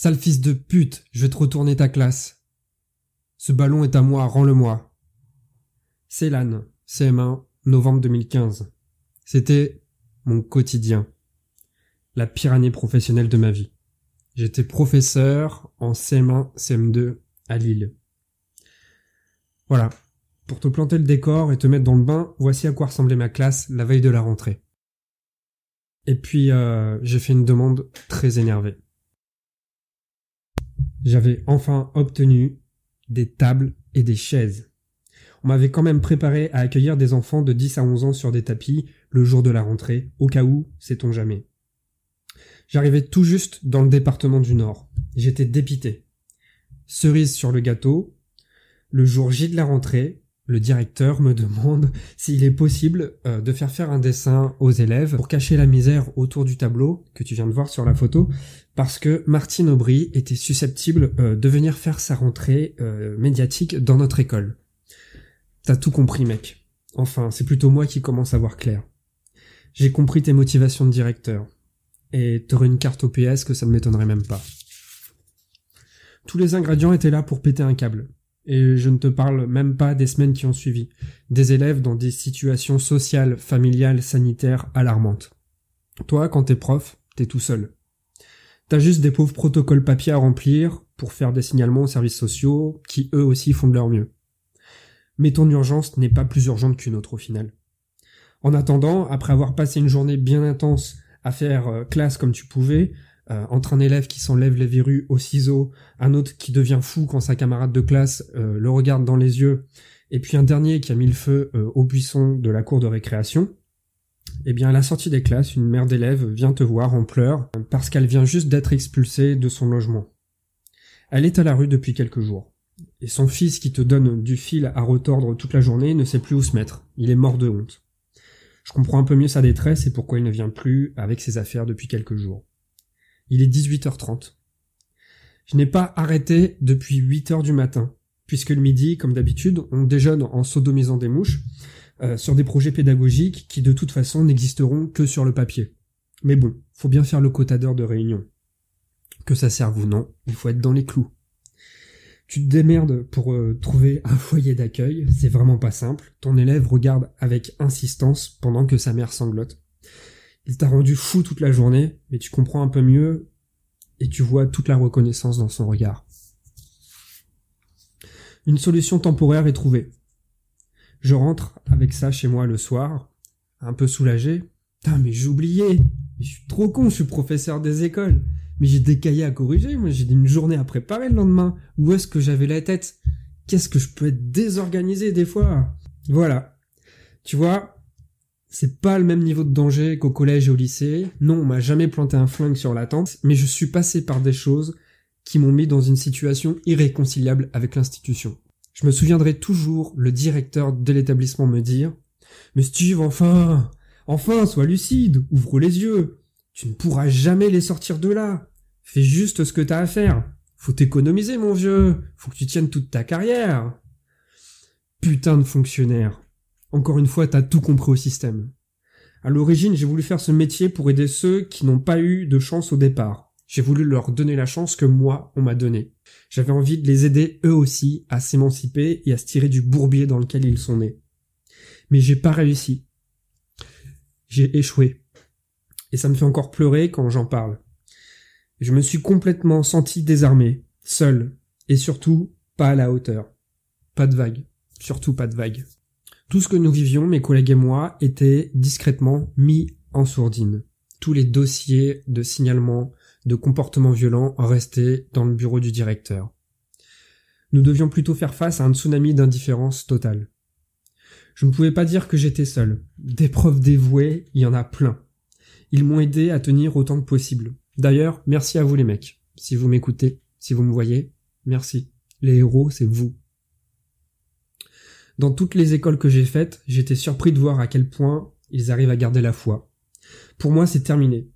Sale fils de pute, je vais te retourner ta classe. Ce ballon est à moi, rends-le-moi. Célan, CM1, novembre 2015. C'était mon quotidien. La pire année professionnelle de ma vie. J'étais professeur en CM1, CM2 à Lille. Voilà. Pour te planter le décor et te mettre dans le bain, voici à quoi ressemblait ma classe la veille de la rentrée. Et puis, euh, j'ai fait une demande très énervée. J'avais enfin obtenu des tables et des chaises. On m'avait quand même préparé à accueillir des enfants de 10 à 11 ans sur des tapis le jour de la rentrée, au cas où, sait-on jamais. J'arrivais tout juste dans le département du Nord. J'étais dépité. Cerise sur le gâteau, le jour J de la rentrée, le directeur me demande s'il est possible euh, de faire faire un dessin aux élèves pour cacher la misère autour du tableau que tu viens de voir sur la photo, parce que Martine Aubry était susceptible euh, de venir faire sa rentrée euh, médiatique dans notre école. T'as tout compris, mec. Enfin, c'est plutôt moi qui commence à voir clair. J'ai compris tes motivations de directeur. Et t'aurais une carte au PS que ça ne m'étonnerait même pas. Tous les ingrédients étaient là pour péter un câble. Et je ne te parle même pas des semaines qui ont suivi. Des élèves dans des situations sociales, familiales, sanitaires alarmantes. Toi, quand t'es prof, t'es tout seul. T'as juste des pauvres protocoles papier à remplir pour faire des signalements aux services sociaux, qui eux aussi font de leur mieux. Mais ton urgence n'est pas plus urgente qu'une autre au final. En attendant, après avoir passé une journée bien intense à faire euh, classe comme tu pouvais, euh, entre un élève qui s'enlève les verrues au ciseau, un autre qui devient fou quand sa camarade de classe euh, le regarde dans les yeux, et puis un dernier qui a mis le feu euh, au buisson de la cour de récréation, eh bien à la sortie des classes, une mère d'élève vient te voir en pleurs parce qu'elle vient juste d'être expulsée de son logement. Elle est à la rue depuis quelques jours. Et son fils qui te donne du fil à retordre toute la journée ne sait plus où se mettre. Il est mort de honte. Je comprends un peu mieux sa détresse et pourquoi il ne vient plus avec ses affaires depuis quelques jours. Il est 18h30. Je n'ai pas arrêté depuis 8 heures du matin, puisque le midi, comme d'habitude, on déjeune en sodomisant des mouches, euh, sur des projets pédagogiques qui de toute façon n'existeront que sur le papier. Mais bon, faut bien faire le quota de réunion. Que ça serve ou non, il faut être dans les clous. Tu te démerdes pour euh, trouver un foyer d'accueil, c'est vraiment pas simple. Ton élève regarde avec insistance pendant que sa mère sanglote. Il t'a rendu fou toute la journée, mais tu comprends un peu mieux et tu vois toute la reconnaissance dans son regard. Une solution temporaire est trouvée. Je rentre avec ça chez moi le soir, un peu soulagé. Putain, mais j'ai oublié. Je suis trop con, je suis professeur des écoles. Mais j'ai des cahiers à corriger, moi j'ai une journée à préparer le lendemain. Où est-ce que j'avais la tête? Qu'est-ce que je peux être désorganisé des fois? Voilà. Tu vois, c'est pas le même niveau de danger qu'au collège et au lycée. Non, on m'a jamais planté un flingue sur la tente, mais je suis passé par des choses qui m'ont mis dans une situation irréconciliable avec l'institution. Je me souviendrai toujours le directeur de l'établissement me dire Mais Steve, enfin Enfin, sois lucide, ouvre les yeux. Tu ne pourras jamais les sortir de là. Fais juste ce que t'as à faire. Faut t'économiser, mon vieux. Faut que tu tiennes toute ta carrière. Putain de fonctionnaire. Encore une fois, t'as tout compris au système. À l'origine, j'ai voulu faire ce métier pour aider ceux qui n'ont pas eu de chance au départ. J'ai voulu leur donner la chance que moi, on m'a donnée. J'avais envie de les aider eux aussi à s'émanciper et à se tirer du bourbier dans lequel ils sont nés. Mais j'ai pas réussi. J'ai échoué. Et ça me fait encore pleurer quand j'en parle. Je me suis complètement senti désarmé, seul, et surtout pas à la hauteur. Pas de vague. Surtout pas de vague. Tout ce que nous vivions, mes collègues et moi, était discrètement mis en sourdine. Tous les dossiers de signalement de comportements violents restaient dans le bureau du directeur. Nous devions plutôt faire face à un tsunami d'indifférence totale. Je ne pouvais pas dire que j'étais seul. Des profs dévoués, il y en a plein. Ils m'ont aidé à tenir autant que possible. D'ailleurs, merci à vous les mecs. Si vous m'écoutez, si vous me voyez, merci. Les héros, c'est vous. Dans toutes les écoles que j'ai faites, j'étais surpris de voir à quel point ils arrivent à garder la foi. Pour moi, c'est terminé.